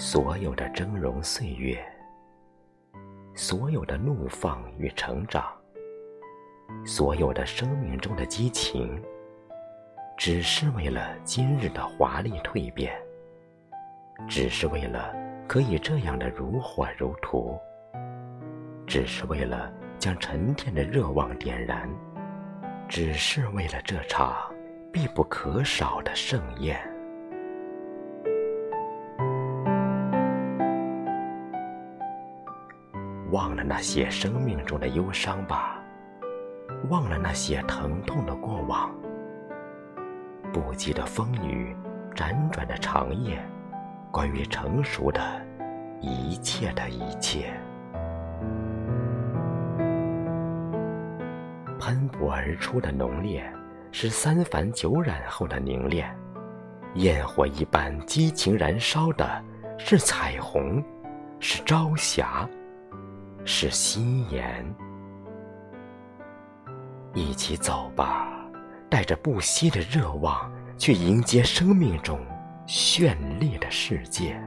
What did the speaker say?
所有的峥嵘岁月，所有的怒放与成长，所有的生命中的激情，只是为了今日的华丽蜕变，只是为了可以这样的如火如荼，只是为了将沉淀的热望点燃，只是为了这场必不可少的盛宴。忘了那些生命中的忧伤吧，忘了那些疼痛的过往，不羁的风雨，辗转的长夜，关于成熟的一切的一切，喷薄而出的浓烈，是三繁九染后的凝练；焰火一般激情燃烧的，是彩虹，是朝霞。是心言，一起走吧，带着不息的热望，去迎接生命中绚丽的世界。